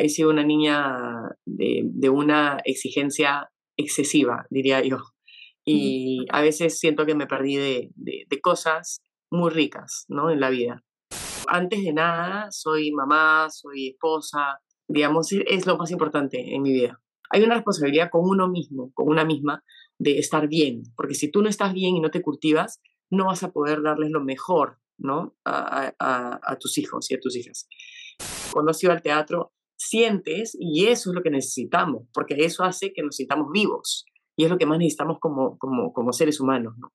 He sido una niña de, de una exigencia excesiva, diría yo. Y a veces siento que me perdí de, de, de cosas muy ricas ¿no? en la vida. Antes de nada, soy mamá, soy esposa, digamos, es lo más importante en mi vida. Hay una responsabilidad con uno mismo, con una misma, de estar bien, porque si tú no estás bien y no te cultivas, no vas a poder darles lo mejor ¿no? a, a, a tus hijos y a tus hijas. Cuando has ido al teatro, y eso es lo que necesitamos, porque eso hace que nos sintamos vivos y es lo que más necesitamos como, como, como seres humanos. ¿no?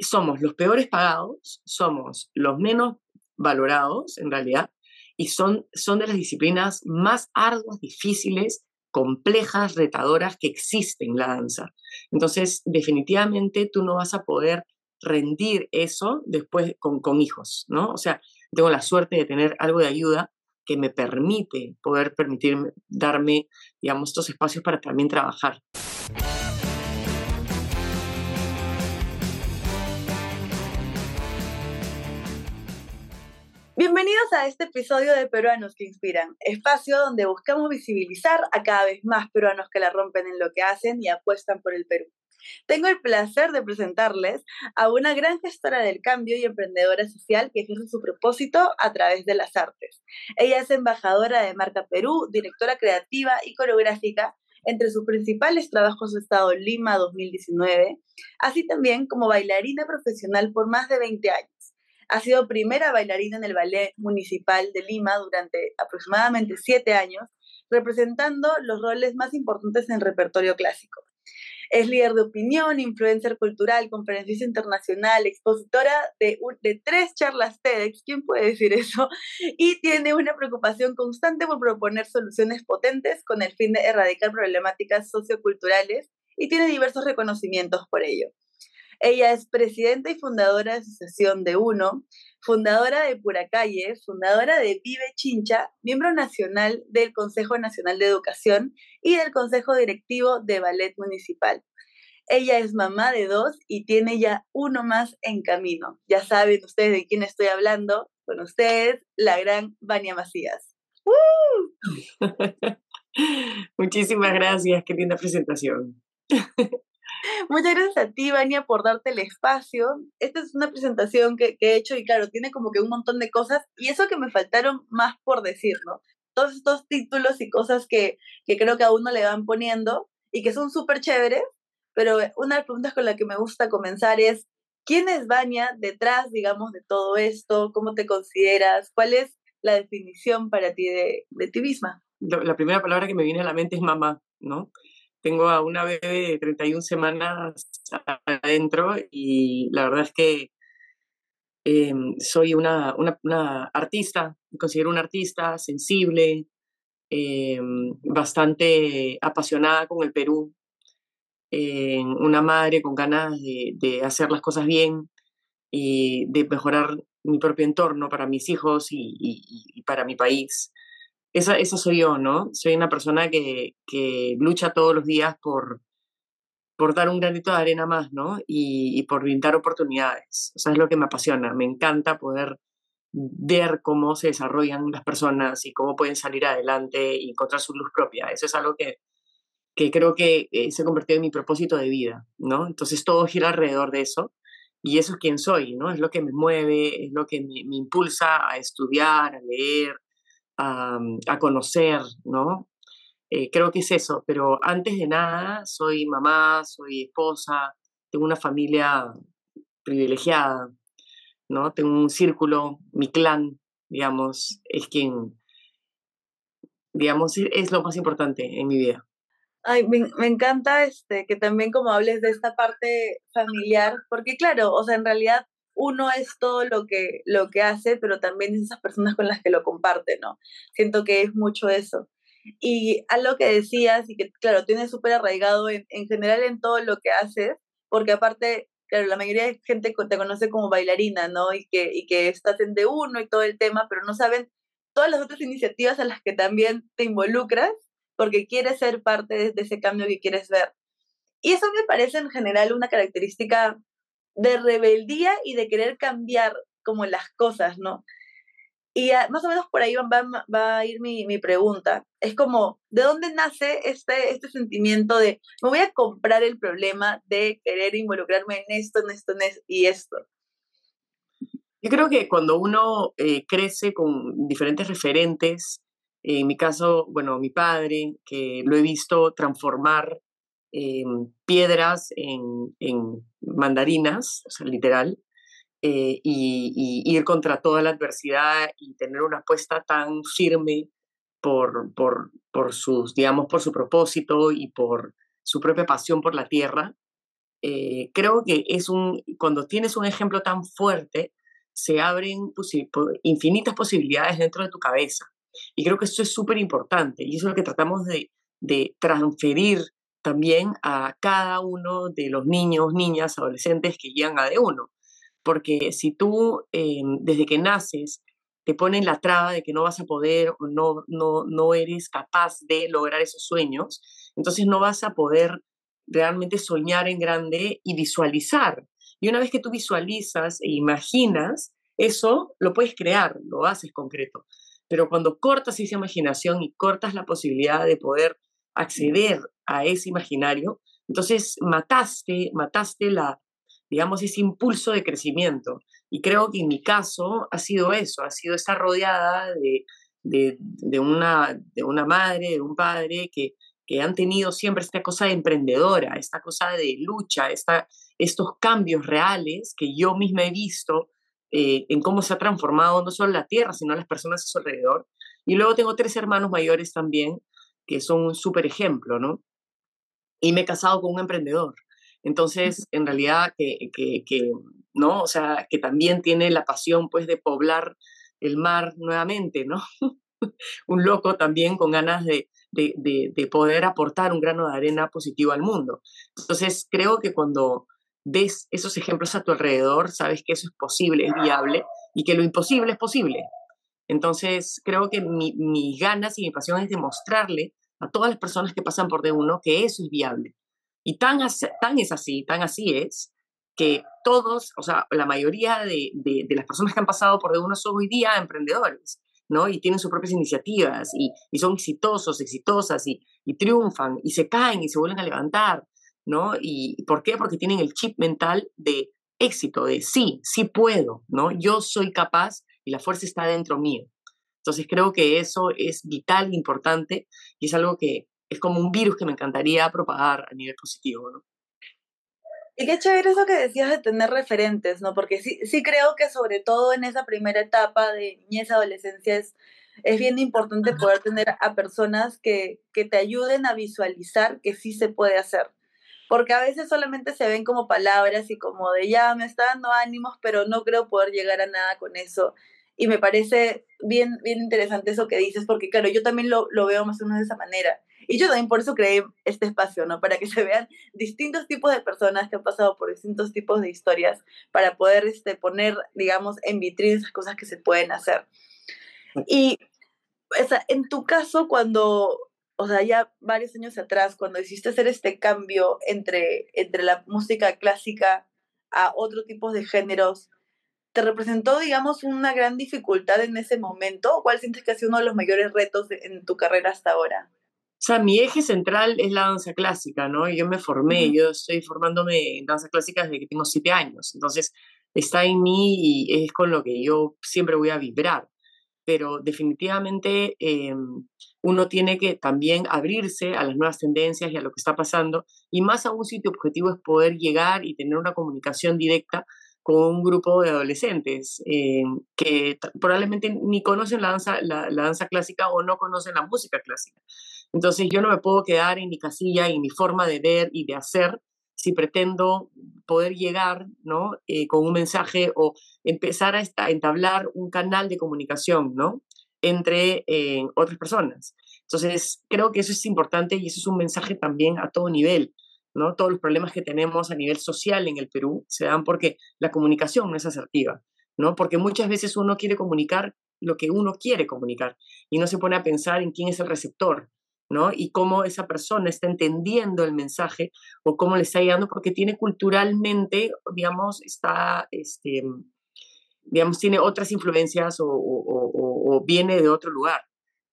Somos los peores pagados, somos los menos valorados en realidad y son, son de las disciplinas más arduas, difíciles, complejas, retadoras que existen en la danza. Entonces, definitivamente tú no vas a poder rendir eso después con, con hijos, ¿no? O sea, tengo la suerte de tener algo de ayuda que me permite poder permitirme darme, digamos, estos espacios para también trabajar. Bienvenidos a este episodio de Peruanos que Inspiran, espacio donde buscamos visibilizar a cada vez más peruanos que la rompen en lo que hacen y apuestan por el Perú. Tengo el placer de presentarles a una gran gestora del cambio y emprendedora social que ejerce su propósito a través de las artes. Ella es embajadora de Marca Perú, directora creativa y coreográfica. Entre sus principales trabajos ha estado Lima 2019, así también como bailarina profesional por más de 20 años. Ha sido primera bailarina en el Ballet Municipal de Lima durante aproximadamente siete años, representando los roles más importantes en repertorio clásico. Es líder de opinión, influencer cultural, conferencista internacional, expositora de, de, tres charlas TEDx, ¿quién puede decir eso? Y tiene una preocupación constante por proponer soluciones potentes con el fin de erradicar problemáticas socioculturales y tiene diversos reconocimientos por ello. Ella es presidenta y fundadora de Asociación de Uno, fundadora de Puracalle, fundadora de Vive Chincha, miembro nacional del Consejo Nacional de Educación y del Consejo Directivo de Ballet Municipal. Ella es mamá de dos y tiene ya uno más en camino. Ya saben ustedes de quién estoy hablando. Con ustedes, la gran Vania Macías. Muchísimas gracias, qué linda presentación. Muchas gracias a ti, Vania, por darte el espacio. Esta es una presentación que, que, he hecho y claro, tiene como que un montón de cosas y eso que me faltaron más por decir, ¿no? Todos estos títulos y cosas que, que creo que a uno le van poniendo y que son súper chéveres, pero una de las preguntas con la que me gusta comenzar es, ¿quién es Vania detrás, digamos, de todo esto? ¿Cómo te consideras? ¿Cuál es la definición para ti de, de ti misma? La primera palabra que me viene a la mente es mamá, ¿no? Tengo a una bebé de 31 semanas adentro y la verdad es que eh, soy una, artista, me considero una artista sensible, eh, bastante apasionada con el Perú, una madre con ganas de, hacer las cosas bien y de mejorar mi propio entorno para mis hijos y para mi país esa, esa soy yo, ¿no? Soy una persona que, que lucha todos los días por, por dar un granito de arena más, ¿no? Y, y, por brindar oportunidades. O sea, es lo que me apasiona. Me encanta poder ver cómo se desarrollan las personas y cómo pueden salir adelante y encontrar su luz propia. Eso es algo que, que creo que eh, se ha convertido en mi propósito de vida, ¿no? Entonces todo gira alrededor de eso y eso es quien soy, ¿no? Es lo que me mueve, es lo que me, me impulsa a estudiar, a leer, a, conocer, ¿no? Eh, creo que es eso, pero antes de nada soy mamá, soy esposa, tengo una familia privilegiada, ¿no? Tengo un círculo, mi clan, digamos, es quien, digamos, es lo más importante en mi vida. Ay, me, me, encanta este, que también como hables de esta parte familiar, porque claro, o sea, en realidad uno es todo lo que, lo que hace, pero también es esas personas con las que lo comparte, ¿no? Siento que es mucho eso. Y algo que decías y que, claro, tienes súper arraigado en, en general en todo lo que haces, porque aparte, claro, la mayoría de gente te conoce como bailarina, ¿no? Y que, y que estás en de uno y todo el tema, pero no saben todas las otras iniciativas a las que también te involucras porque quieres ser parte de, de ese cambio que quieres ver. Y eso me parece en general una característica de rebeldía y de querer cambiar como las cosas, ¿no? Y más o menos por ahí va, va a ir mi, mi, pregunta. Es como, ¿de dónde nace este, este sentimiento de, me voy a comprar el problema de querer involucrarme en esto, en esto, en esto y esto? Yo creo que cuando uno eh, crece con diferentes referentes, en mi caso, bueno, mi padre, que lo he visto transformar eh, piedras en, en, mandarinas, o sea, literal, eh, y, ir contra toda la adversidad y tener una apuesta tan firme por, por, por, sus, digamos, por su propósito y por su propia pasión por la tierra. Eh, creo que es un, cuando tienes un ejemplo tan fuerte, se abren infinitas posibilidades dentro de tu cabeza. Y creo que esto es súper importante y eso es lo que tratamos de, de transferir también a cada uno de los niños, niñas, adolescentes que llegan a D1 porque si tú em, desde que naces te ponen la traba de que no vas a poder o no, no, no eres capaz de lograr esos sueños, entonces no vas a poder realmente soñar en grande y visualizar. Y una vez que tú visualizas e imaginas, eso lo puedes crear, lo haces concreto. Pero cuando cortas esa imaginación y cortas la posibilidad de poder acceder a ese imaginario, entonces mataste, mataste la, digamos, ese impulso de crecimiento. Y creo que en mi caso ha sido eso, ha sido estar rodeada de, de, una, de una madre, de un padre que, que han tenido siempre esta cosa de emprendedora, esta cosa de lucha, esta, estos cambios reales que yo misma he visto eh, en cómo se ha transformado no solo la tierra, sino las personas a su alrededor. Y luego tengo tres hermanos mayores también, que son un súper ejemplo, ¿no? Y me he casado con un emprendedor. Entonces, en realidad, que, que, ¿no? O sea, que también tiene la pasión, pues, de poblar el mar nuevamente, ¿no? un loco también con ganas de, de, de, poder aportar un grano de arena positivo al mundo. Entonces, creo que cuando ves esos ejemplos a tu alrededor, sabes que eso es posible, es viable y que lo imposible es posible. Entonces, creo que mi, mis ganas y mi pasión es demostrarle a todas las personas que pasan por de uno que eso es viable, y tan, tan es así, tan así es, que todos, o sea, la mayoría de, de, las personas que han pasado por de uno son hoy día emprendedores, ¿no? Y tienen sus propias iniciativas y, y son exitosos, exitosas y, y, triunfan y se caen y se vuelven a levantar, ¿no? ¿Y por qué? Porque tienen el chip mental de éxito, de sí, sí puedo, ¿no? Yo soy capaz y la fuerza está dentro mío. Entonces creo que eso es vital, importante y es algo que, es como un virus que me encantaría propagar a nivel positivo, ¿no? Y qué chévere eso que decías de tener referentes, ¿no? Porque sí, sí creo que sobre todo en esa primera etapa de niñez, adolescencia, es, es bien importante poder tener a personas que, que te ayuden a visualizar que sí se puede hacer. Porque a veces solamente se ven como palabras y como de ya me está dando ánimos, pero no creo poder llegar a nada con eso. Y me parece bien, bien interesante eso que dices, porque claro, yo también lo, lo veo más o menos de esa manera y yo también por eso creé este espacio, ¿no? Para que se vean distintos tipos de personas que han pasado por distintos tipos de historias, para poder este, poner, digamos, en vitrina esas cosas que se pueden hacer. Y, o sea, en tu caso, cuando, o sea, ya varios años atrás, cuando hiciste hacer este cambio entre, entre la música clásica a otro tipo de géneros, ¿te representó, digamos, una gran dificultad en ese momento? ¿Cuál sientes que ha sido uno de los mayores retos en tu carrera hasta ahora? O sea, mi eje central es la danza clásica, ¿no? Yo me formé, yo estoy formándome en danza clásica desde que tengo siete años, entonces está en mí y es con lo que yo siempre voy a vibrar. Pero definitivamente em, uno tiene que también abrirse a las nuevas tendencias y a lo que está pasando, y más aún si tu objetivo es poder llegar y tener una comunicación directa con un grupo de adolescentes eh, que probablemente ni conocen la danza, la, danza clásica o no conocen la música clásica. Entonces yo no me puedo quedar en mi casilla y mi forma de ver y de hacer si pretendo poder llegar ¿no? Eh, con un mensaje o empezar a, entablar un canal de comunicación ¿no? entre eh, otras personas. Entonces creo que eso es importante y eso es un mensaje también a todo nivel. ¿No? Todos los problemas que tenemos a nivel social en el Perú se dan porque la comunicación no es asertiva, ¿no? Porque muchas veces uno quiere comunicar lo que uno quiere comunicar y no se pone a pensar en quién es el receptor, ¿no? Y cómo esa persona está entendiendo el mensaje o cómo le está llegando, porque tiene culturalmente, digamos, está, este, digamos, tiene otras influencias o, viene de otro lugar.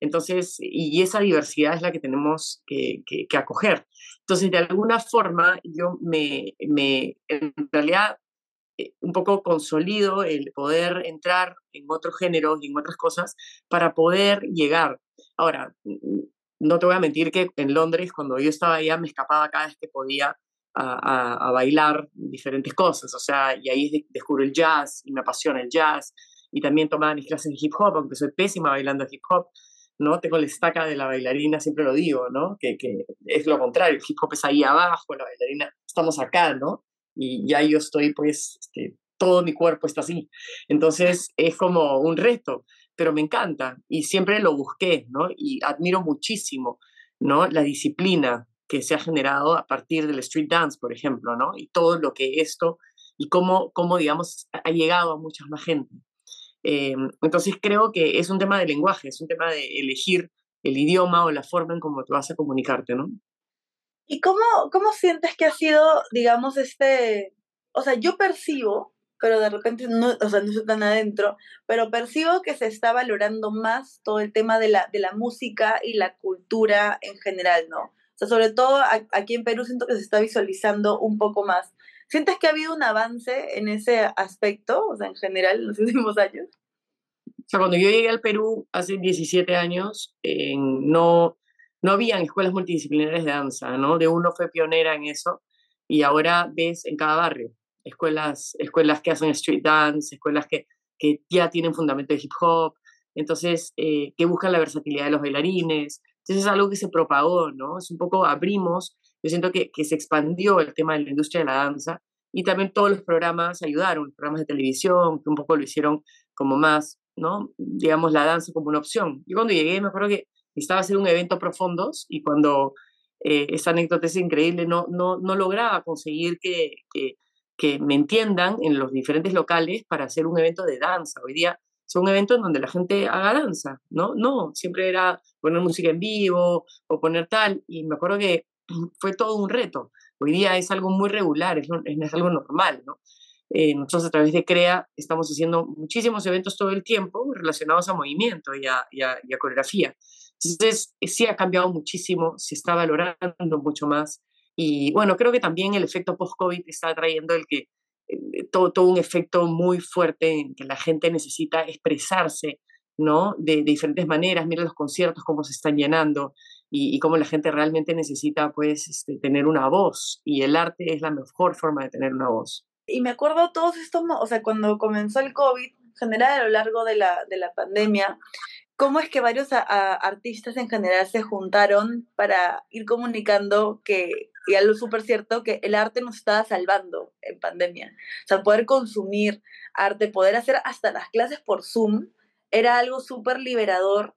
Entonces, y esa diversidad es la que tenemos que, acoger. Entonces, de alguna forma, yo me, me en realidad, eh, un poco consolido el poder entrar en otros géneros y en otras cosas para poder llegar. Ahora, no te voy a mentir que en Londres, cuando yo estaba allá, me escapaba cada vez que podía a, bailar diferentes cosas, o sea, y ahí descubro el jazz y me apasiona el jazz, y también tomaba mis clases de hip hop, aunque soy pésima bailando hip hop, ¿no? Tengo la estaca de la bailarina, siempre lo digo, ¿no? Que, que es lo contrario, el hip hop es ahí abajo, la bailarina, estamos acá, ¿no? Y ya yo estoy, pues, este, todo mi cuerpo está así. Entonces es como un reto, pero me encanta y siempre lo busqué, ¿no? Y admiro muchísimo, ¿no? La disciplina, que se ha generado a partir del street dance, por ejemplo, ¿no? Y todo lo que esto, y cómo, cómo digamos, ha llegado a mucha más gente. Eh, entonces creo que es un tema de lenguaje, es un tema de elegir el idioma o la forma en cómo te vas a comunicarte, ¿no? ¿Y cómo, cómo sientes que ha sido, digamos, este, o sea, yo percibo, pero de repente no, o sea, no estoy tan adentro, pero percibo que se está valorando más todo el tema de la, de la música y la cultura en general, ¿no? sea, sobre todo aquí en Perú siento que se está visualizando un poco más. ¿Sientes que ha habido un avance en ese aspecto, o sea, en general, en los últimos años? O sea, cuando yo llegué al Perú hace 17 años, eh, no, no habían escuelas multidisciplinares de danza, ¿no? De uno fue pionera en eso y ahora ves en cada barrio escuelas, escuelas que hacen street dance, escuelas que, que ya tienen fundamento de hip hop, entonces, eh, que buscan la versatilidad de los bailarines, entonces es algo que se propagó, ¿no? Es un poco abrimos, yo siento que, que se expandió el tema de la industria de la danza y también todos los programas ayudaron, los programas de televisión, que un poco lo hicieron como más, ¿no? Digamos, la danza como una opción. Yo cuando llegué me acuerdo que estaba hacer un evento profundos y cuando eh, esa anécdota es increíble, no, no, no lograba conseguir que, que, que me entiendan en los diferentes locales para hacer un evento de danza. Hoy día son eventos en donde la gente haga danza, ¿no? No, siempre era poner música en vivo o poner tal, y me acuerdo que fue todo un reto. Hoy día es algo muy regular, es, es algo normal, ¿no? Eh, nosotros a través de CREA estamos haciendo muchísimos eventos todo el tiempo relacionados a movimiento y a, y a, y a coreografía. Entonces, sí ha cambiado muchísimo, se está valorando mucho más. Y bueno, creo que también el efecto post-COVID está trayendo el que eh, todo, todo un efecto muy fuerte en que la gente necesita expresarse, ¿no? De, diferentes maneras, mira los conciertos, cómo se están llenando y, y cómo la gente realmente necesita, pues, este, tener una voz y el arte es la mejor forma de tener una voz. Y me acuerdo todos estos, o sea, cuando comenzó el COVID, en general a lo largo de la, de la pandemia, cómo es que varios artistas en general se juntaron para ir comunicando que, y algo súper cierto, que el arte nos estaba salvando en pandemia. O sea, poder consumir arte, poder hacer hasta las clases por Zoom, era algo súper liberador.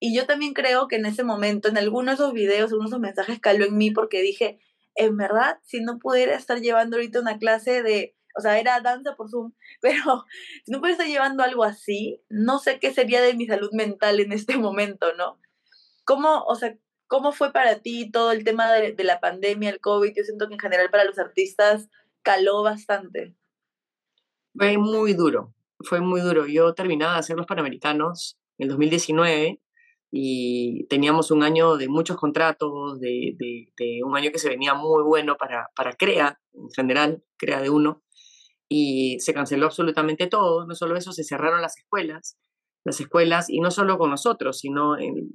Y yo también creo que en ese momento, en algunos de esos videos, algunos de esos mensajes caló en mí porque dije, en verdad, si no pudiera estar llevando ahorita una clase de o sea, era danza por Zoom, pero si no pudiera estar llevando algo así, no sé qué sería de mi salud mental en este momento, ¿no? ¿Cómo, o sea, cómo fue para ti todo el tema de, de la pandemia, el COVID? Yo siento que en general para los artistas caló bastante. Fue muy duro, fue muy duro. Yo terminaba de hacer los Panamericanos en 2019 y teníamos un año de muchos contratos, de, un año que se venía muy bueno para, para CREA, en general, CREA de uno, y se canceló absolutamente todo. No solo eso, se cerraron las escuelas, las escuelas, y no solo con nosotros, sino, en,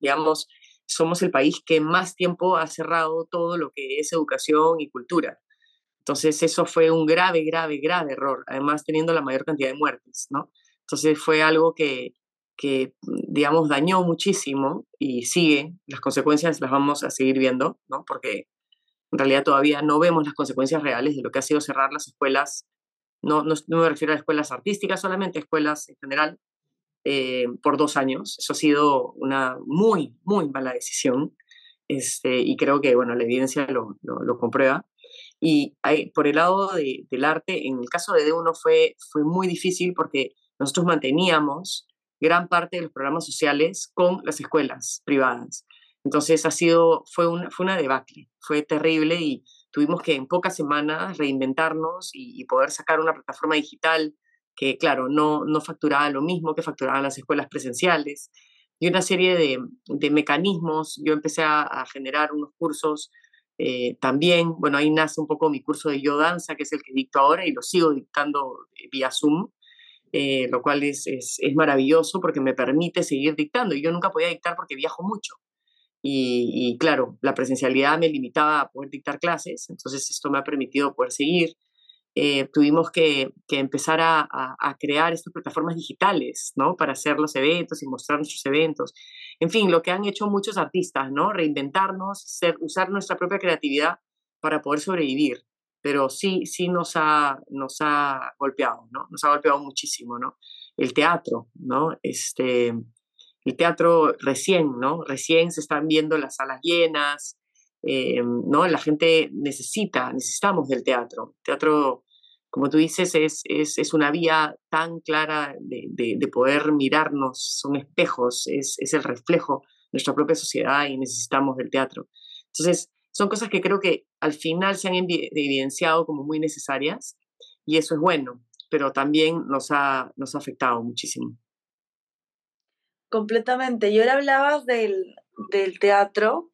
digamos, somos el país que más tiempo ha cerrado todo lo que es educación y cultura. Entonces eso fue un grave, grave, grave error, además teniendo la mayor cantidad de muertes, ¿no? Entonces fue algo que, que, digamos, dañó muchísimo y sigue, las consecuencias las vamos a seguir viendo, ¿no? Porque en realidad todavía no vemos las consecuencias reales de lo que ha sido cerrar las escuelas, no, no, me refiero a escuelas artísticas solamente, escuelas en general, eh, por dos años. Eso ha sido una muy, muy mala decisión este, y creo que, bueno, la evidencia lo, lo, comprueba. Y hay, por el lado de, del arte, en el caso de D1 fue, fue muy difícil porque nosotros manteníamos gran parte de los programas sociales con las escuelas privadas. Entonces ha sido, fue una, fue una debacle, fue terrible y tuvimos que en pocas semanas reinventarnos y, poder sacar una plataforma digital que claro, no, no facturaba lo mismo que facturaban las escuelas presenciales, y una serie de, de mecanismos. Yo empecé a, generar unos cursos eh, también, bueno, ahí nace un poco mi curso de yo danza, que es el que dicto ahora y lo sigo dictando eh, vía Zoom, eh, lo cual es, es, es, maravilloso porque me permite seguir dictando. Y yo nunca podía dictar porque viajo mucho. Y, y, claro, la presencialidad me limitaba a poder dictar clases, entonces esto me ha permitido poder seguir. Eh, tuvimos que, empezar a, crear estas plataformas digitales, ¿no? Para hacer los eventos y mostrar nuestros eventos. En fin, lo que han hecho muchos artistas, ¿no? Reinventarnos, ser, usar nuestra propia creatividad para poder sobrevivir. Pero sí, sí nos ha, nos ha golpeado, ¿no? Nos ha golpeado muchísimo, ¿no? El teatro, ¿no? Este, el teatro recién, ¿no? Recién se están viendo las salas llenas, eh, ¿no? La gente necesita, necesitamos del teatro. teatro, como tú dices, es, es, es una vía tan clara de, de, poder mirarnos, son espejos, es, es, el reflejo de nuestra propia sociedad y necesitamos del teatro. Entonces, son cosas que creo que al final se han evidenciado como muy necesarias y eso es bueno, pero también nos ha, nos ha afectado muchísimo. Completamente. Y ahora hablabas del, del teatro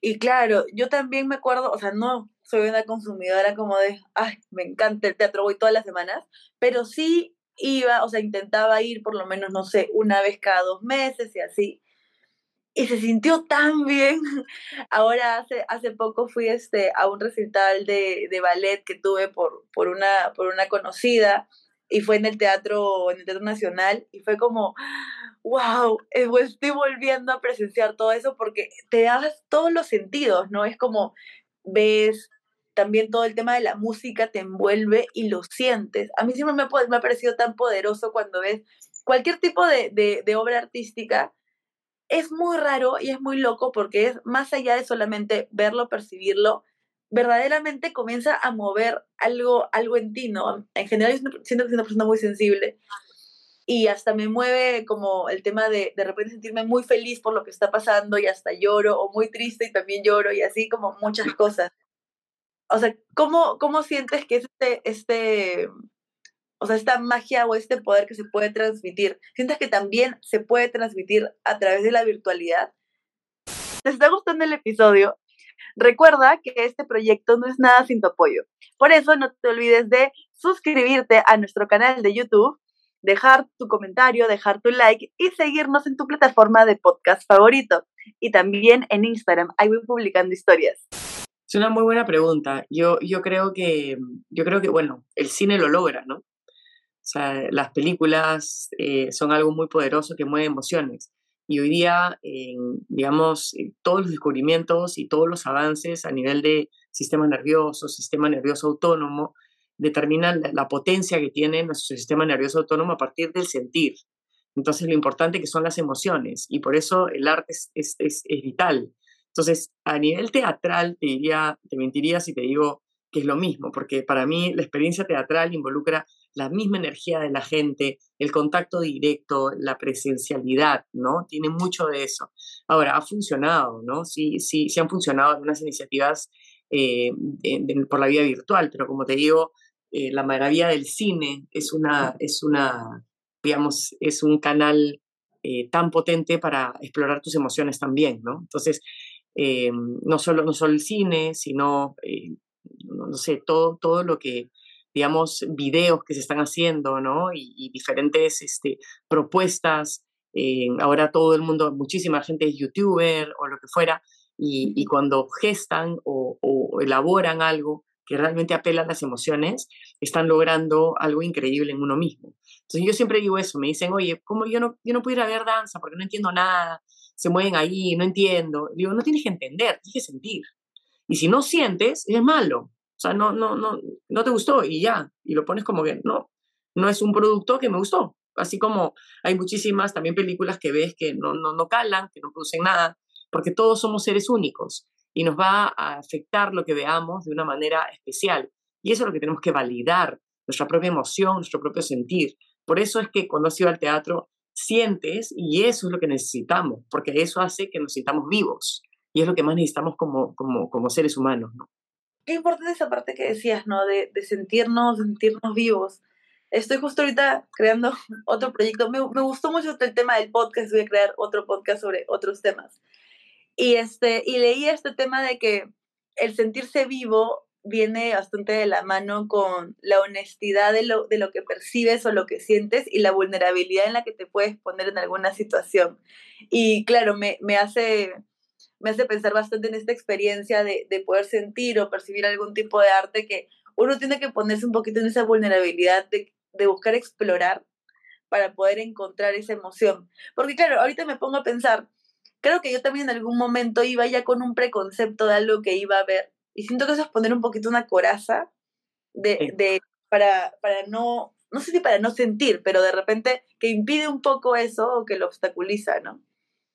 y claro, yo también me acuerdo, o sea, no soy una consumidora como de, ay, me encanta el teatro, voy todas las semanas, pero sí iba, o sea, intentaba ir por lo menos, no sé, una vez cada dos meses y así. Y se sintió tan bien. Ahora hace, hace poco fui este, a un recital de, de ballet que tuve por, por, una, por una conocida y fue en el teatro, en el Teatro Nacional y fue como, wow, eh, estoy volviendo a presenciar todo eso porque te das todos los sentidos, ¿no? Es como ves también todo el tema de la música te envuelve y lo sientes. A mí siempre me ha, me ha parecido tan poderoso cuando ves cualquier tipo de, de, de obra artística. Es muy raro y es muy loco porque es más allá de solamente verlo, percibirlo, verdaderamente comienza a mover algo, algo en ti, ¿no? En general, yo siento que soy una persona muy sensible y hasta me mueve como el tema de de repente sentirme muy feliz por lo que está pasando y hasta lloro, o muy triste y también lloro, y así como muchas cosas. O sea, ¿cómo, cómo sientes que este, este, o sea, esta magia o este poder que se puede transmitir, sientes que también se puede transmitir a través de la virtualidad? ¿Te está gustando el episodio? Recuerda que este proyecto no es nada sin tu apoyo. Por eso no te olvides de suscribirte a nuestro canal de YouTube dejar tu comentario, dejar tu like y seguirnos en tu plataforma de podcast favorito. Y también en Instagram, ahí voy publicando historias. Es una muy buena pregunta. Yo, yo, creo que, yo creo que, bueno, el cine lo logra, ¿no? O sea, las películas eh, son algo muy poderoso que mueve emociones. Y hoy día, digamos, eh, todos los descubrimientos y todos los avances a nivel de sistema nervioso, sistema nervioso autónomo, determinan la, potencia que tiene nuestro sistema nervioso autónomo a partir del sentir. Entonces, lo importante que son las emociones y por eso el arte es, es, vital. Entonces, a nivel teatral, te, diría, te mentiría si te digo que es lo mismo, porque para mí la experiencia teatral involucra la misma energía de la gente, el contacto directo, la presencialidad, ¿no? Tiene mucho de eso. Ahora, ha funcionado, ¿no? Sí, sí, sí han funcionado algunas iniciativas eh, por la vía virtual, pero como te digo, eh, la maravilla del cine es una, es una, digamos, es un canal eh, tan potente para explorar tus emociones también, ¿no? Entonces, eh, no, solo, no solo el cine, sino, no, sé, todo, todo lo que, digamos, videos que se están haciendo, ¿no? Y, diferentes este, propuestas. ahora todo el mundo, muchísima gente es youtuber o lo que fuera, y, cuando gestan o, o, elaboran algo, que realmente apelan las emociones, están logrando algo increíble en uno mismo. Entonces yo siempre digo eso, me dicen, oye, ¿cómo yo no, yo no puedo ir a ver danza porque no entiendo nada? Se mueven ahí, no entiendo. Digo, no tienes que entender, tienes que sentir. Y si no sientes, es malo. O sea, no, no, no, no te gustó y ya. Y lo pones como que no, no es un producto que me gustó. Así como hay muchísimas también películas que ves que no, no, no calan, que no producen nada, porque todos somos seres únicos y nos va a afectar lo que veamos de una manera especial. Y eso es lo que tenemos que validar, nuestra propia emoción, nuestro propio sentir. Por eso es que cuando has ido al teatro, sientes y eso es lo que necesitamos, porque eso hace que nos sintamos vivos y es lo que más necesitamos como, como, como seres humanos. ¿no? Qué importante esa parte que decías, ¿no? De, de sentirnos, sentirnos vivos. Estoy justo ahorita creando otro proyecto. Me, me gustó mucho el tema del podcast, voy a crear otro podcast sobre otros temas. Y, este, y leí este tema de que el sentirse vivo viene bastante de la mano con la honestidad de lo, de lo que percibes o lo que sientes y la vulnerabilidad en la que te puedes poner en alguna situación. Y claro, me, me hace, me hace pensar bastante en esta experiencia de, de, poder sentir o percibir algún tipo de arte que uno tiene que ponerse un poquito en esa vulnerabilidad de, de buscar explorar para poder encontrar esa emoción. Porque claro, ahorita me pongo a pensar, creo que yo también en algún momento iba ya con un preconcepto de algo que iba a ver y siento que eso es poner un poquito una coraza de, de, para, para no, no sé si para no sentir, pero de repente que impide un poco eso o que lo obstaculiza, ¿no?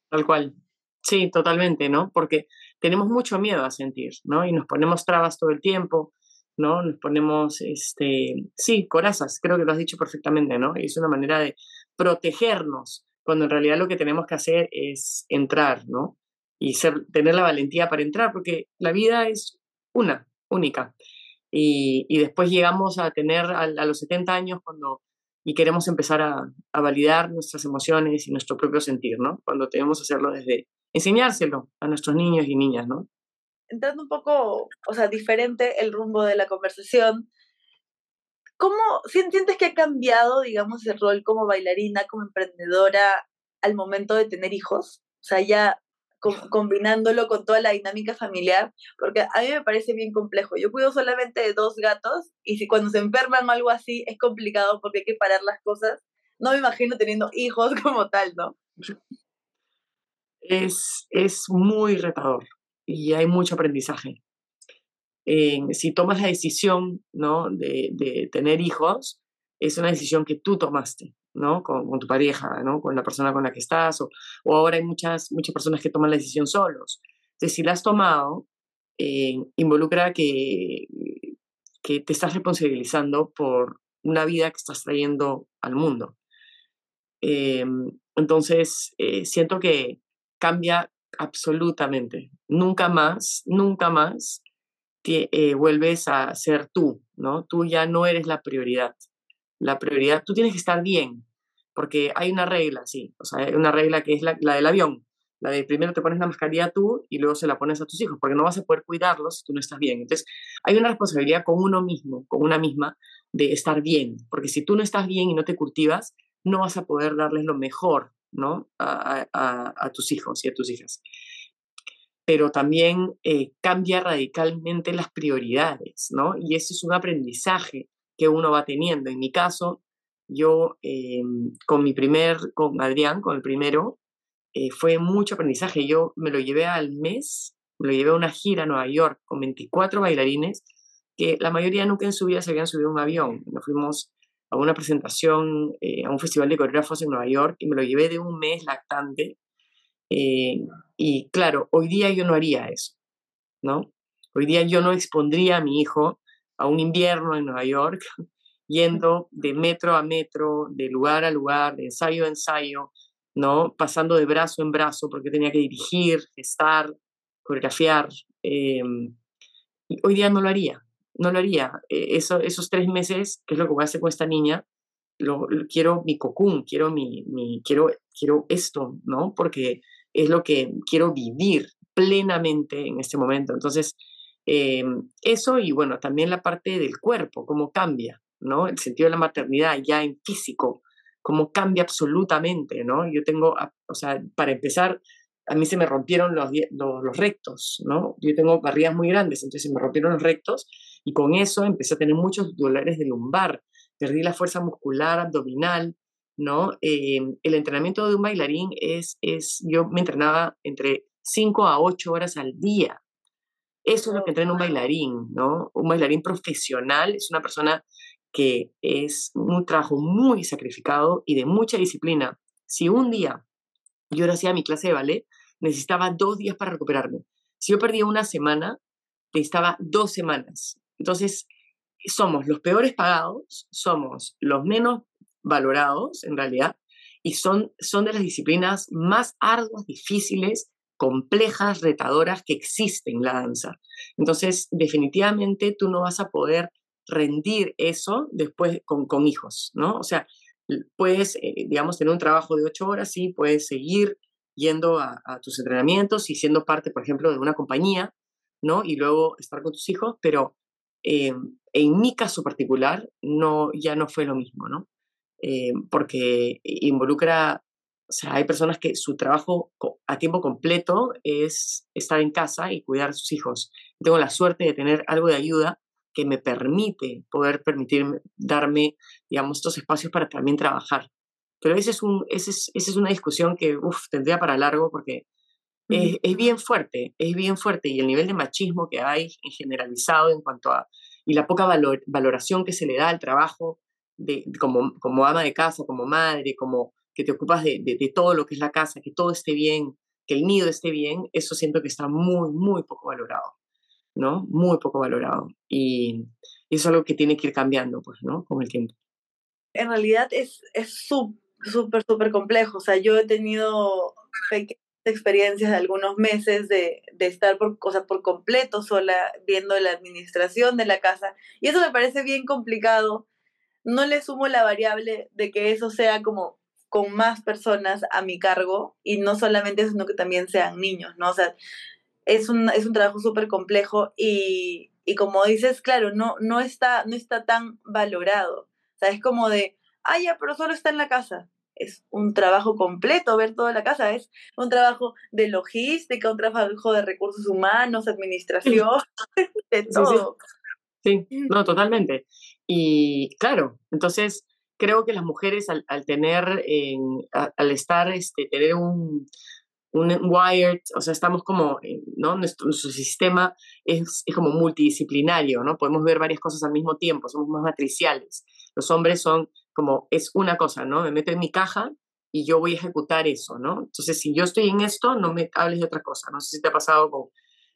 Tal cual. Sí, totalmente, ¿no? Porque tenemos mucho miedo a sentir, ¿no? Y nos ponemos trabas todo el tiempo, ¿no? Nos ponemos, este, sí, corazas, creo que lo has dicho perfectamente, ¿no? Y es una manera de protegernos, cuando en realidad lo que tenemos que hacer es entrar, ¿no? Y ser, tener la valentía para entrar, porque la vida es una, única. Y, y después llegamos a tener a, a, los 70 años cuando y queremos empezar a, a, validar nuestras emociones y nuestro propio sentir, ¿no? Cuando tenemos que hacerlo desde enseñárselo a nuestros niños y niñas, ¿no? Entrando un poco, o sea, diferente el rumbo de la conversación, ¿cómo sientes que ha cambiado, digamos, el rol como bailarina, como emprendedora al momento de tener hijos? O sea, ya combinándolo con toda la dinámica familiar, porque a mí me parece bien complejo. Yo cuido solamente de dos gatos y si cuando se enferman o algo así es complicado porque hay que parar las cosas. No me imagino teniendo hijos como tal, ¿no? Es, es muy retador y hay mucho aprendizaje. Eh, si tomas la decisión ¿no? de, de tener hijos, es una decisión que tú tomaste. ¿no? Con, tu pareja, ¿no? Con la persona con la que estás, o, o, ahora hay muchas, muchas personas que toman la decisión solos. Entonces, si la has tomado, eh, involucra que, que te estás responsabilizando por una vida que estás trayendo al mundo. Eh, entonces, eh, siento que cambia absolutamente. Nunca más, nunca más te, eh, vuelves a ser tú, ¿no? Tú ya no eres la prioridad la prioridad, tú tienes que estar bien, porque hay una regla, sí, o sea, hay una regla que es la, la, del avión, la de primero te pones la mascarilla tú y luego se la pones a tus hijos, porque no vas a poder cuidarlos si tú no estás bien. Entonces, hay una responsabilidad con uno mismo, con una misma, de estar bien, porque si tú no estás bien y no te cultivas, no vas a poder darles lo mejor, ¿no? A, tus hijos y a tus hijas. Pero también eh, cambia radicalmente las prioridades, ¿no? Y eso es un aprendizaje que uno va teniendo. En mi caso, yo eh, con mi primer, con Adrián, con el primero, eh, fue mucho aprendizaje. Yo me lo llevé al mes, me lo llevé a una gira a Nueva York con 24 bailarines, que la mayoría nunca en su vida se habían subido a un avión. Nos fuimos a una presentación, eh, a un festival de coreógrafos en Nueva York, y me lo llevé de un mes lactante. Eh, y claro, hoy día yo no haría eso, ¿no? Hoy día yo no expondría a mi hijo a un invierno en Nueva York, yendo de metro a metro, de lugar a lugar, de ensayo a ensayo, ¿no? Pasando de brazo en brazo porque tenía que dirigir, gestar, coreografiar. Eh, hoy día no lo haría, no lo haría. Eh, eso, esos tres meses, que es lo que voy a hacer con esta niña, lo, lo, quiero mi cocún, quiero, mi, mi, quiero, quiero esto, ¿no? Porque es lo que quiero vivir plenamente en este momento. Entonces, eh, eso y bueno, también la parte del cuerpo, cómo cambia, ¿no? El sentido de la maternidad ya en físico, cómo cambia absolutamente, ¿no? Yo tengo, o sea, para empezar, a mí se me rompieron los, los, los rectos, ¿no? Yo tengo barrigas muy grandes, entonces se me rompieron los rectos y con eso empecé a tener muchos dolores de lumbar, perdí la fuerza muscular abdominal, ¿no? Eh, el entrenamiento de un bailarín es, es, yo me entrenaba entre 5 a 8 horas al día, eso es lo que entrena un bailarín, ¿no? Un bailarín profesional es una persona que es un trabajo muy sacrificado y de mucha disciplina. Si un día yo no hacía mi clase de ballet, necesitaba dos días para recuperarme. Si yo perdía una semana, necesitaba dos semanas. Entonces, somos los peores pagados, somos los menos valorados en realidad, y son, son de las disciplinas más arduas, difíciles complejas, retadoras que existen en la danza. Entonces, definitivamente tú no vas a poder rendir eso después con, con hijos, ¿no? O sea, puedes, eh, digamos, tener un trabajo de ocho horas, sí, puedes seguir yendo a, tus entrenamientos y siendo parte, por ejemplo, de una compañía, ¿no? Y luego estar con tus hijos, pero eh, en mi caso particular no, ya no fue lo mismo, ¿no? Eh, porque involucra, o sea, hay personas que su trabajo a tiempo completo es estar en casa y cuidar a sus hijos. Tengo la suerte de tener algo de ayuda que me permite poder permitirme, darme, digamos, estos espacios para también trabajar. Pero ese es un, ese es, esa es una discusión que, uf, tendría para largo porque es, es, bien fuerte, es bien fuerte y el nivel de machismo que hay en generalizado en cuanto a, y la poca valor, valoración que se le da al trabajo de, como, como ama de casa, como madre, como que te ocupas de, de, de todo lo que es la casa, que todo esté bien, que el nido esté bien, eso siento que está muy, muy poco valorado. ¿no? Muy poco valorado. Y, eso es algo que tiene que ir cambiando, pues, ¿no? Con el tiempo. En realidad es súper, súper complejo. O sea, yo he tenido pequeñas experiencias de algunos meses de, de estar por, o por completo sola viendo la administración de la casa. Y eso me parece bien complicado. No le sumo la variable de que eso sea como con más personas a mi cargo y no solamente eso, sino que también sean niños, ¿no? O sea, es un, es un trabajo súper complejo y, y, como dices, claro, no, no, está, no está tan valorado. O sea, es como de, ah, ya, pero solo está en la casa. Es un trabajo completo ver toda la casa, es un trabajo de logística, un trabajo de recursos humanos, administración, de todo. Sí, no, totalmente. Y claro, entonces creo que las mujeres al, al tener, al estar, este, tener un, un wired, o sea, estamos como, ¿no? Nuestro, sistema es, es, como multidisciplinario, ¿no? Podemos ver varias cosas al mismo tiempo, somos más matriciales. Los hombres son como, es una cosa, ¿no? Me meto en mi caja y yo voy a ejecutar eso, ¿no? Entonces, si yo estoy en esto, no me hables de otra cosa, no sé si te ha pasado con,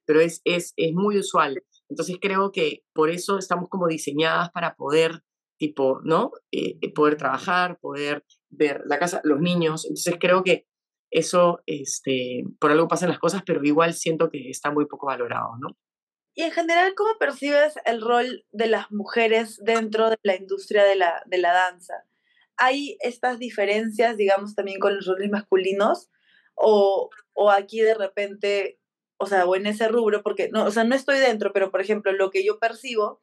pero es, es, es muy usual. Entonces, creo que por eso estamos como diseñadas para poder, tipo, ¿no? Eh, poder trabajar, poder ver la casa, los niños. Entonces, creo que eso, este, por algo pasan las cosas, pero igual siento que está muy poco valorado, ¿no? Y en general, ¿cómo percibes el rol de las mujeres dentro de la industria de la, de la danza? ¿Hay estas diferencias, digamos, también con los roles masculinos? ¿O, o aquí de repente, o sea, o en ese rubro, porque, no, o sea, no estoy dentro, pero por ejemplo, lo que yo percibo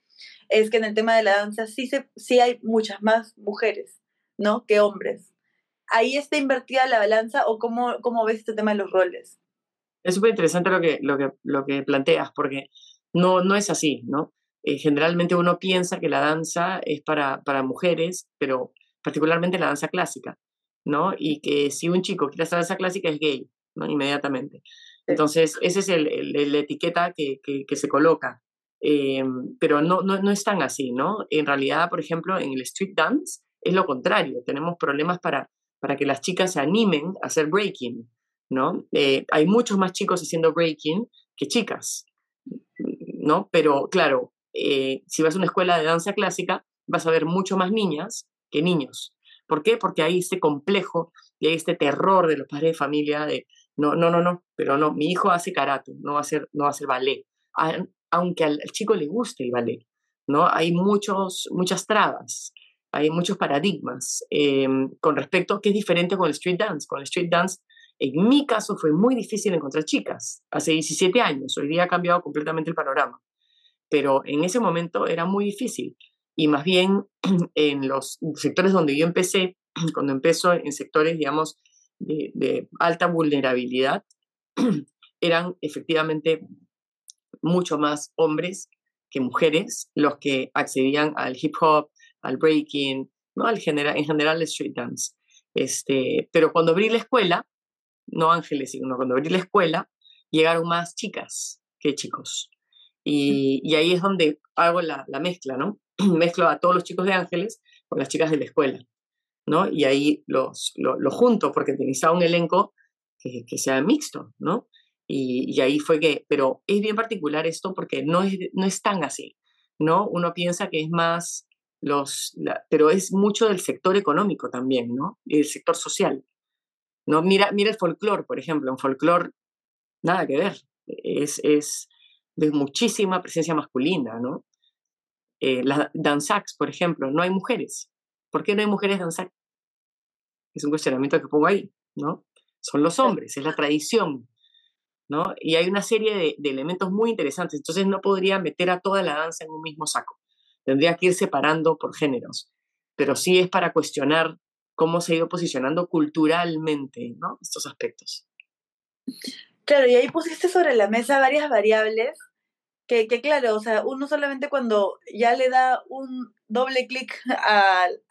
es que en el tema de la danza sí, se, sí hay muchas más mujeres, ¿no? Que hombres ahí está invertida la balanza o cómo, cómo ves este tema de los roles? Es súper interesante lo que, lo, que, lo que planteas, porque no, no es así, ¿no? Eh, generalmente uno piensa que la danza es para, para mujeres, pero particularmente la danza clásica, ¿no? Y que si un chico quiere hacer danza clásica es gay, ¿no? Inmediatamente. Entonces, esa es el, el, la etiqueta que, que, se coloca. Eh, pero no, no, no es tan así, ¿no? En realidad, por ejemplo, en el street dance es lo contrario. Tenemos problemas para para que las chicas se animen a hacer breaking, ¿no? Eh, hay muchos más chicos haciendo breaking que chicas, ¿no? Pero claro, eh, si vas a una escuela de danza clásica, vas a ver mucho más niñas que niños. ¿Por qué? Porque hay este complejo y hay este terror de los padres de familia de, no, no, no, no, pero no, mi hijo hace karate, no va a hacer, no va a hacer ballet, aunque al, chico le guste el ballet, ¿no? Hay muchos, muchas trabas hay muchos paradigmas em, con respecto a qué es diferente con el street dance. Con el street dance, en mi caso, fue muy difícil encontrar chicas. Hace 17 años, hoy día ha cambiado completamente el panorama. Pero en ese momento era muy difícil. Y más bien en los sectores donde yo empecé, cuando empezó en sectores, digamos, de, alta vulnerabilidad, eran efectivamente mucho más hombres que mujeres los que accedían al hip hop, al breaking, ¿no? Al general, en general el street dance. Este, pero cuando abrí la escuela, no ángeles, sino cuando abrí la escuela, llegaron más chicas que chicos. Y, y ahí es donde hago la, la, mezcla, ¿no? Mezclo a todos los chicos de ángeles con las chicas de la escuela, ¿no? Y ahí los, lo, lo junto porque necesitaba un elenco que, sea mixto, ¿no? Y, y, ahí fue que, pero es bien particular esto porque no es, no es tan así, ¿no? Uno piensa que es más los, pero es mucho del sector económico también, ¿no? Y del sector social. ¿no? Mira, mira el folclore, por ejemplo, en folclore nada que ver, es, es de muchísima presencia masculina, ¿no? Eh, las danzacs, por ejemplo, no hay mujeres. ¿Por qué no hay mujeres danzacs? Es un cuestionamiento que pongo ahí, ¿no? Son los hombres, es la tradición, ¿no? Y hay una serie de, de elementos muy interesantes, entonces no podría meter a toda la danza en un mismo saco. Tendría que ir separando por géneros, pero sí es para cuestionar cómo se ha ido posicionando culturalmente, ¿no? Estos aspectos. Claro, y ahí pusiste sobre la mesa varias variables que, que, claro, o sea, uno solamente cuando ya le da un doble clic al,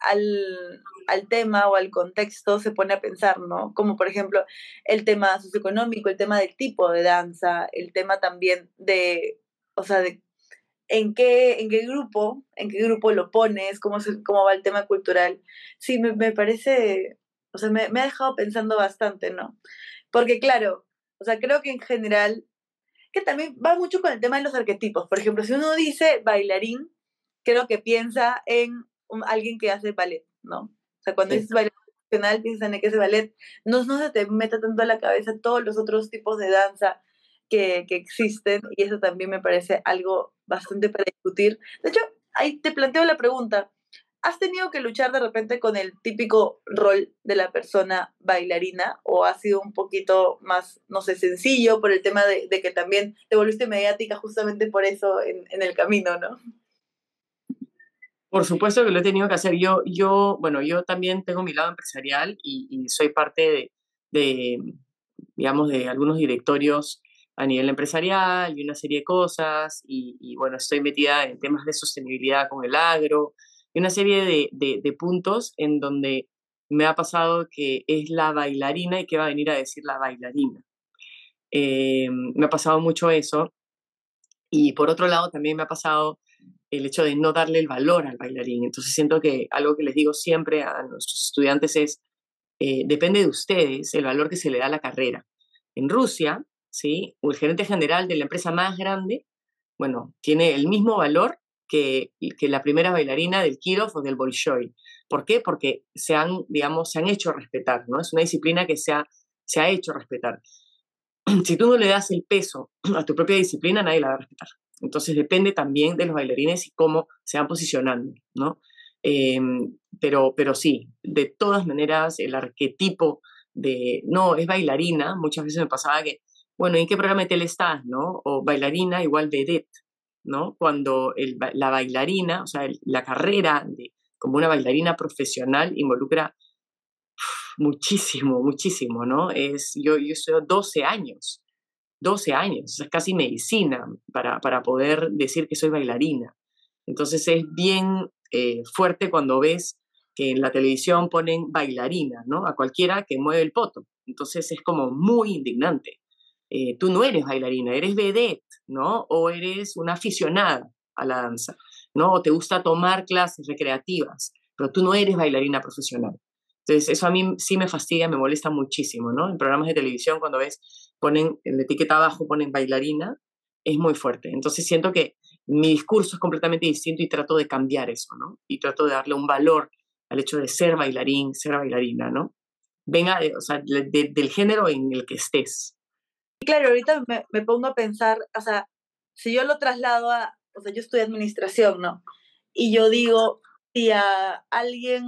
al, tema o al contexto se pone a pensar, ¿no? Como por ejemplo el tema socioeconómico, el tema del tipo de danza, el tema también de, o sea, de en qué, en qué grupo, en qué grupo lo pones, cómo, se, cómo va el tema cultural. Sí, me, me parece, o sea, me, me ha dejado pensando bastante, ¿no? Porque claro, o sea, creo que en general que también va mucho con el tema de los arquetipos. Por ejemplo, si uno dice bailarín, creo que piensa en un, alguien que hace ballet, ¿no? O sea, cuando sí. dices bailarín profesional, piensan en que hace ballet. No, no se te meta tanto a la cabeza todos los otros tipos de danza que, que existen y eso también me parece algo bastante para discutir. De hecho, ahí te planteo la pregunta. ¿Has tenido que luchar de repente con el típico rol de la persona bailarina o ha sido un poquito más, no sé, sencillo por el tema de, que también te volviste mediática justamente por eso en, en, el camino, ¿no? Por supuesto que lo he tenido que hacer. Yo, yo bueno, yo también tengo mi lado empresarial y, y soy parte de, de, digamos, de algunos directorios a nivel empresarial y una serie de cosas y, y bueno, estoy metida en temas de sostenibilidad con el agro y una serie de, de, puntos en donde me ha pasado que es la bailarina y que va a venir a decir la bailarina. Eh, me ha pasado mucho eso. Y por otro lado, también me ha pasado el hecho de no darle el valor al bailarín. Entonces siento que algo que les digo siempre a nuestros estudiantes es, eh, depende de ustedes el valor que se le da a la carrera. En Rusia, ¿sí? El gerente general de la empresa más grande, bueno, tiene el mismo valor que, que la primera bailarina del Kirov o del Bolshoi. ¿Por qué? Porque se han, digamos, se han hecho respetar, ¿no? Es una disciplina que se ha, se ha hecho respetar. Si tú no le das el peso a tu propia disciplina, nadie la va a respetar. Entonces depende también de los bailarines y cómo se van posicionando, ¿no? Eh, pero, pero sí, de todas maneras, el arquetipo de, no, es bailarina, muchas veces me pasaba que, bueno, ¿en qué programa de tele estás, no? O bailarina igual vedette, ¿no? Cuando la bailarina, o sea, la carrera de, como una bailarina profesional involucra muchísimo, muchísimo, ¿no? Es, yo, yo estoy 12 años, 12 años, es casi medicina para, para poder decir que soy bailarina. Entonces es bien eh, fuerte cuando ves que en la televisión ponen bailarina, ¿no? A cualquiera que mueve el poto. Entonces es como muy indignante. Eh, tú no eres bailarina, eres vedette, ¿no? O eres una aficionada a la danza, ¿no? O te gusta tomar clases recreativas, pero tú no eres bailarina profesional. Entonces, eso a mí sí me fastidia, me molesta muchísimo, ¿no? En programas de televisión, cuando ves, ponen en la etiqueta abajo, ponen bailarina, es muy fuerte. Entonces, siento que mi discurso es completamente distinto y trato de cambiar eso, ¿no? Y trato de darle un valor al hecho de ser bailarín, ser bailarina, ¿no? Venga, o sea, de, del género en el que estés. Claro, ahorita me, me, pongo a pensar, o sea, si yo lo traslado a, o sea, yo estudio administración, ¿no? Y yo digo, si a alguien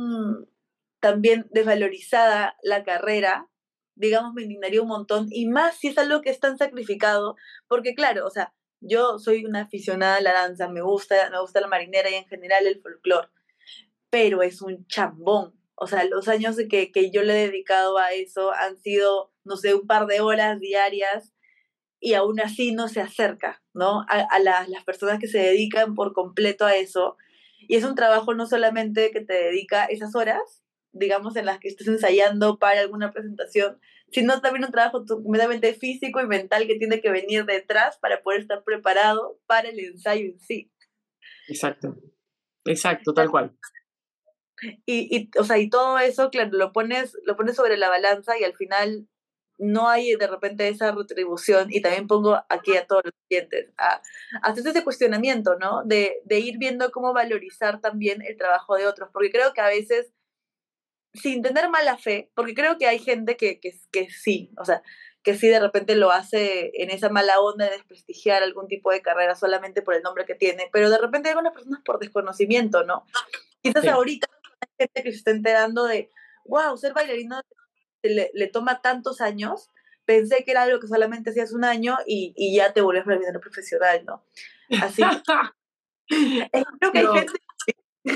también desvalorizada la carrera, digamos, me indignaría un montón, y más si es algo que es tan sacrificado, porque claro, o sea, yo soy una aficionada a la danza, me gusta, me gusta la marinera y en general el folclore, pero es un chambón. O sea, los años que, que yo le he dedicado a eso han sido, no sé, un par de horas diarias y aún así no se acerca, ¿no? A, a la, las personas que se dedican por completo a eso. Y es un trabajo no solamente que te dedica esas horas, digamos, en las que estés ensayando para alguna presentación, sino también un trabajo completamente físico y mental que tiene que venir detrás para poder estar preparado para el ensayo en sí. Exacto, exacto, tal cual. Y, y, o sea, y todo eso, claro, lo pones, lo pones sobre la balanza y al final no hay de repente esa retribución y también pongo aquí a todos los clientes a, hacer ese cuestionamiento, ¿no? De, de ir viendo cómo valorizar también el trabajo de otros, porque creo que a veces sin tener mala fe, porque creo que hay gente que, que, que sí, o sea, que sí de repente lo hace en esa mala onda de desprestigiar algún tipo de carrera solamente por el nombre que tiene, pero de repente hay algunas personas por desconocimiento, ¿no? Quizás ahorita hay gente que se está enterando de, wow, ser bailarino le, le, toma tantos años, pensé que era algo que solamente hacías un año y, y ya te volvías bailarino profesional, ¿no? Así creo que hay gente...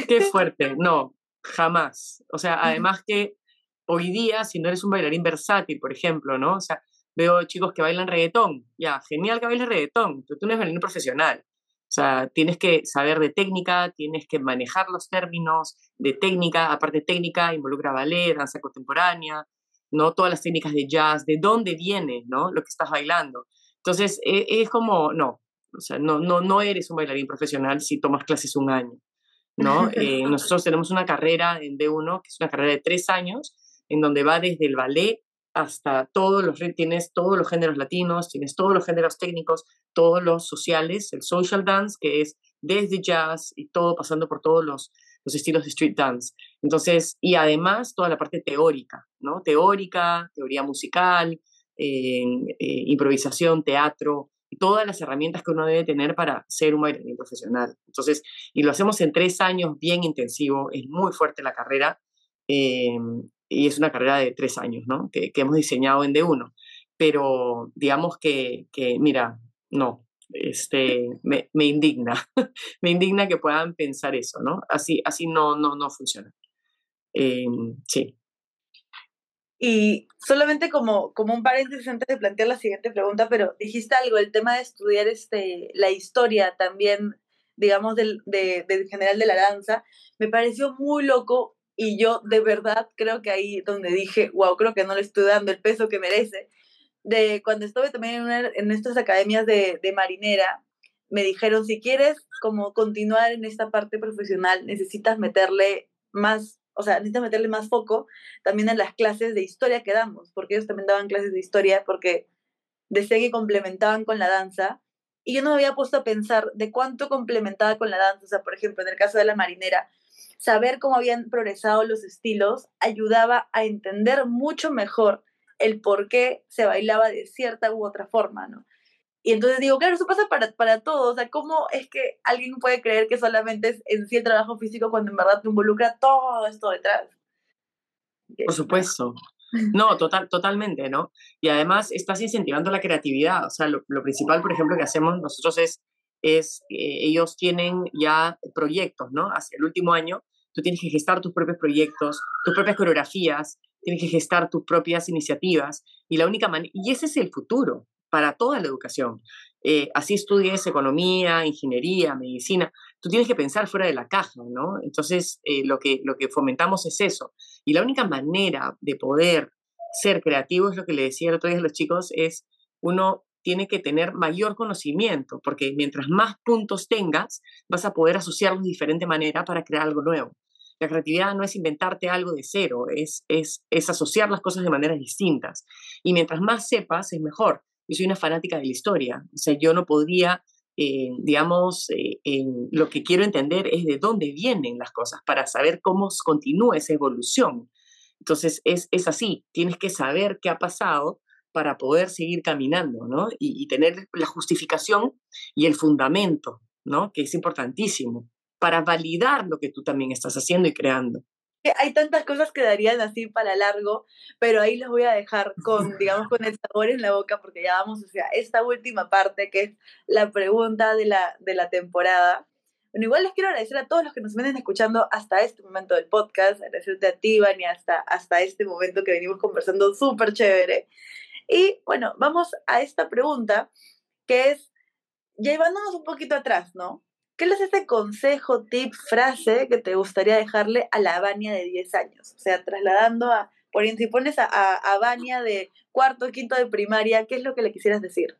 Qué fuerte, no, jamás. O sea, además que hoy día, si no eres un bailarín versátil, por ejemplo, ¿no? O sea, veo chicos que bailan reggaetón, ya, genial que bailes reggaetón, pero tú no eres bailarín profesional. O sea, tienes que saber de técnica, tienes que manejar los términos de técnica, aparte técnica involucra ballet, danza contemporánea, ¿no? Todas las técnicas de jazz, de dónde viene, ¿no? Lo que estás bailando. Entonces, e, es, como, no, o sea, no, no, no eres un bailarín profesional si tomas clases un año, ¿no? Eh, nosotros tenemos una carrera en D1, que es una carrera de tres años, en donde va desde el ballet hasta todos los, tienes todos los géneros latinos, tienes todos los géneros técnicos, todos los sociales, el social dance, que es desde jazz y todo pasando por todos los, los estilos de street dance. Entonces, y además toda la parte teórica, ¿no? Teórica, teoría musical, eh, improvisación, teatro, todas las herramientas que uno debe tener para ser un bailarín profesional. Entonces, y lo hacemos en tres años, bien intensivo, es muy fuerte la carrera. Eh, y es una carrera de tres años, ¿no? Que, hemos diseñado en D1. Pero digamos que, que mira, no, este, me, me, indigna, me indigna que puedan pensar eso, ¿no? Así, así no, no, no funciona. Em, sí. Y solamente como, como un paréntesis antes de plantear la siguiente pregunta, pero dijiste algo, el tema de estudiar este, la historia también, digamos, del, de, del general de la danza, me pareció muy loco y yo de verdad creo que ahí donde dije, wow, creo que no le estoy dando el peso que merece. De cuando estuve también en, en estas academias de, de marinera, me dijeron, si quieres como continuar en esta parte profesional, necesitas meterle más, o sea, necesitas meterle más foco también en las clases de historia que damos, porque ellos también daban clases de historia, porque decía que complementaban con la danza, y yo no me había puesto a pensar de cuánto complementaba con la danza, o sea, por ejemplo, en el caso de la marinera, saber cómo habían progresado los estilos ayudaba a entender mucho mejor el por qué se bailaba de cierta u otra forma, ¿no? Y entonces digo, claro, eso pasa para, para todos. O sea, ¿cómo es que alguien puede creer que solamente es en sí el trabajo físico cuando en verdad te involucra todo esto detrás? Por supuesto. No, total, totalmente, ¿no? Y además estás incentivando la creatividad. O sea, lo, lo principal, por ejemplo, que hacemos nosotros es es que ellos tienen ya proyectos, ¿no? Hacia el último año, tú tienes que gestar tus propios proyectos, tus propias coreografías, tienes que gestar tus propias iniciativas y la única y ese es el futuro para toda la educación. Eh, así estudies economía, ingeniería, medicina, tú tienes que pensar fuera de la caja, ¿no? Entonces, eh, lo, que, lo que fomentamos es eso. Y la única manera de poder ser creativo, es lo que le decía el a los chicos, es uno tiene que tener mayor conocimiento, porque mientras más puntos tengas, vas a poder asociarlos de diferente manera para crear algo nuevo. La creatividad no es inventarte algo de cero, es, es, es asociar las cosas de maneras distintas. Y mientras más sepas, es mejor. Yo soy una fanática de la historia, o sea, yo no podría, eh, digamos, eh, lo que quiero entender es de dónde vienen las cosas para saber cómo continúa esa evolución. Entonces, es, es así, tienes que saber qué ha pasado para poder seguir caminando, ¿no? Y, tener la justificación y el fundamento, ¿no? Que es importantísimo para validar lo que tú también estás haciendo y creando. Hay tantas cosas que darían así para largo, pero ahí los voy a dejar con, digamos, con el sabor en la boca porque ya vamos hacia esta última parte que es la pregunta de la, de la temporada. Bueno, igual les quiero agradecer a todos los que nos vienen escuchando hasta este momento del podcast, agradecerte a ti, Vani, hasta, hasta este momento que venimos conversando súper chévere. Y bueno, vamos a esta pregunta que es, llevándonos un poquito atrás, ¿no? ¿Qué es este consejo, tip, frase que te gustaría dejarle a la Vania de 10 años? O sea, trasladando a, por ejemplo, si pones a, a, de cuarto, quinto de primaria, ¿qué es lo que le quisieras decir?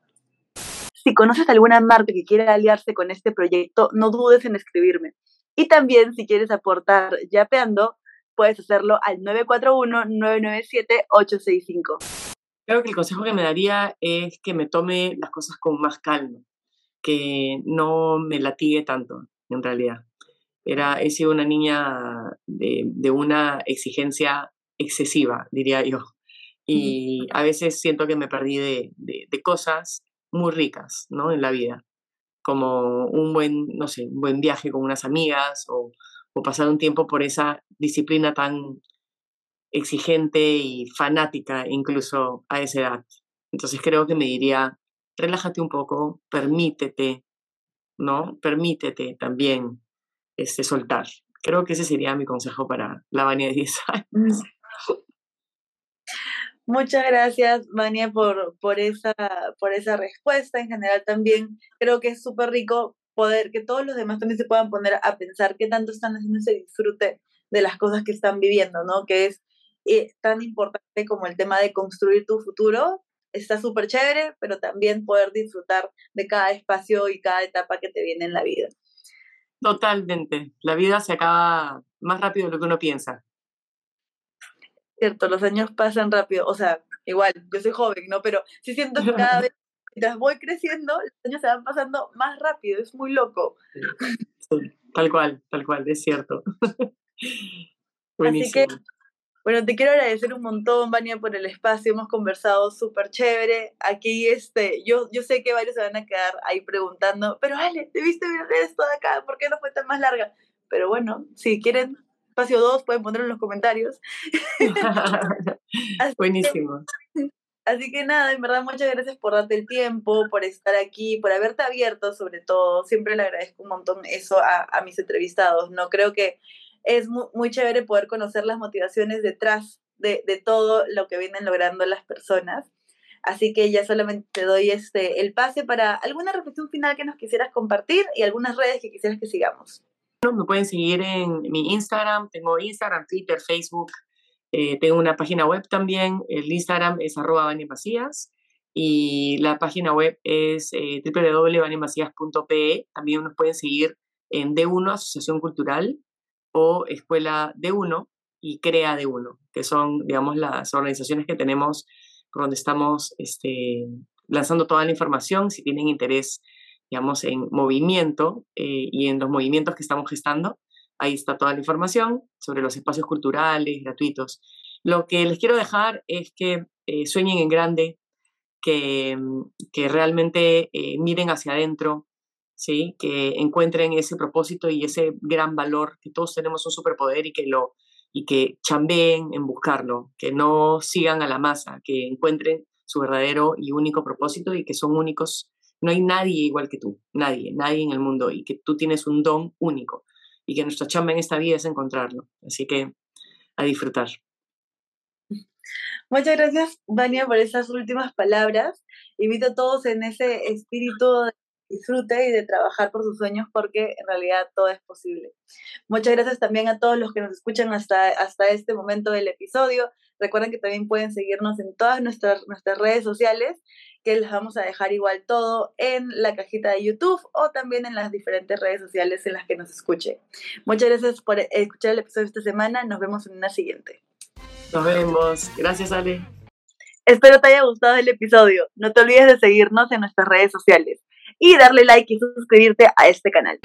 Si conoces alguna marca que quiera aliarse con este proyecto, no dudes en escribirme. Y también, si quieres aportar yapeando, puedes hacerlo al 941-997-865. Creo que el consejo que me daría es que me tome las cosas con más calma, que no me latigue tanto, en realidad. Era, he sido una niña de, una exigencia excesiva, diría yo. Y a veces siento que me perdí de, de, cosas muy ricas, ¿no? En la vida, como un buen, no sé, un buen viaje con unas amigas o, o pasar un tiempo por esa disciplina tan exigente y fanática incluso a esa edad. Entonces creo que me diría, relájate un poco, permítete, ¿no? Permítete también este, soltar. Creo que ese sería mi consejo para la Vania de 10 años. Muchas gracias, Vania, por, por, esa, por esa respuesta. En general también creo que es súper rico poder que todos los demás también se puedan poner a pensar qué tanto están haciendo ese disfrute de las cosas que están viviendo, ¿no? Que es eh, tan importante como el tema de construir tu futuro. Está súper chévere, pero también poder disfrutar de cada espacio y cada etapa que te viene en la vida. Totalmente. La vida se acaba más rápido de lo que uno piensa. Cierto, los años pasan rápido. O sea, igual, yo soy joven, ¿no? Pero sí siento que cada vez, mientras voy creciendo, los años se van pasando más rápido. Es muy loco. tal cual, tal cual, es cierto. Buenísimo. Así que bueno, te quiero agradecer un montón, Vania, por el espacio. Hemos conversado súper chévere. Aquí, este, yo, yo sé que varios se van a quedar ahí preguntando, pero Ale, ¿te viste bien esto de acá? ¿Por qué no fue tan más larga? Pero bueno, si quieren espacio 2, pueden ponerlo en los comentarios. Buenísimo. así que nada, en verdad, muchas gracias por darte el tiempo, por estar aquí, por haberte abierto sobre todo. Siempre le agradezco un montón eso a, a mis entrevistados. No creo que es muy, chévere poder conocer las motivaciones detrás de, todo lo que vienen logrando las personas. Así que ya solamente te doy este, el pase para alguna reflexión final que nos quisieras compartir y algunas redes que quisieras que sigamos. me pueden seguir en mi Instagram, tengo Instagram, Twitter, Facebook, eh, tengo una página web también, el Instagram es arroba y la página web es eh, también nos pueden seguir en D1 Asociación Cultural, o Escuela de Uno y Crea de Uno, que son, digamos, las organizaciones que tenemos por donde estamos este, lanzando toda la información. Si tienen interés, digamos, en movimiento eh, y en los movimientos que estamos gestando, ahí está toda la información sobre los espacios culturales gratuitos. Lo que les quiero dejar es que eh, sueñen en grande, que, que realmente eh, miren hacia adentro, ¿sí? que encuentren ese propósito y ese gran valor, que todos tenemos un superpoder y que lo y que chambeen en buscarlo, que no sigan a la masa, que encuentren su verdadero y único propósito y que son únicos. No hay nadie igual que tú, nadie, nadie en el mundo y que tú tienes un don único y que nuestra chamba en esta vida es encontrarlo. Así que a disfrutar. Muchas gracias, Vania, por esas últimas palabras. Invito a todos en ese espíritu de disfrute y de trabajar por sus sueños porque en realidad todo es posible. Muchas gracias también a todos los que nos escuchan hasta, hasta este momento del episodio. Recuerden que también pueden seguirnos en todas nuestras, nuestras redes sociales, que les vamos a dejar igual todo en la cajita de YouTube o también en las diferentes redes sociales en las que nos escuche. Muchas gracias por escuchar el episodio de esta semana. Nos vemos en una siguiente. Nos vemos. Gracias, Ale. Espero te haya gustado el episodio. No te olvides de seguirnos en nuestras redes sociales y darle like y suscribirte a este canal.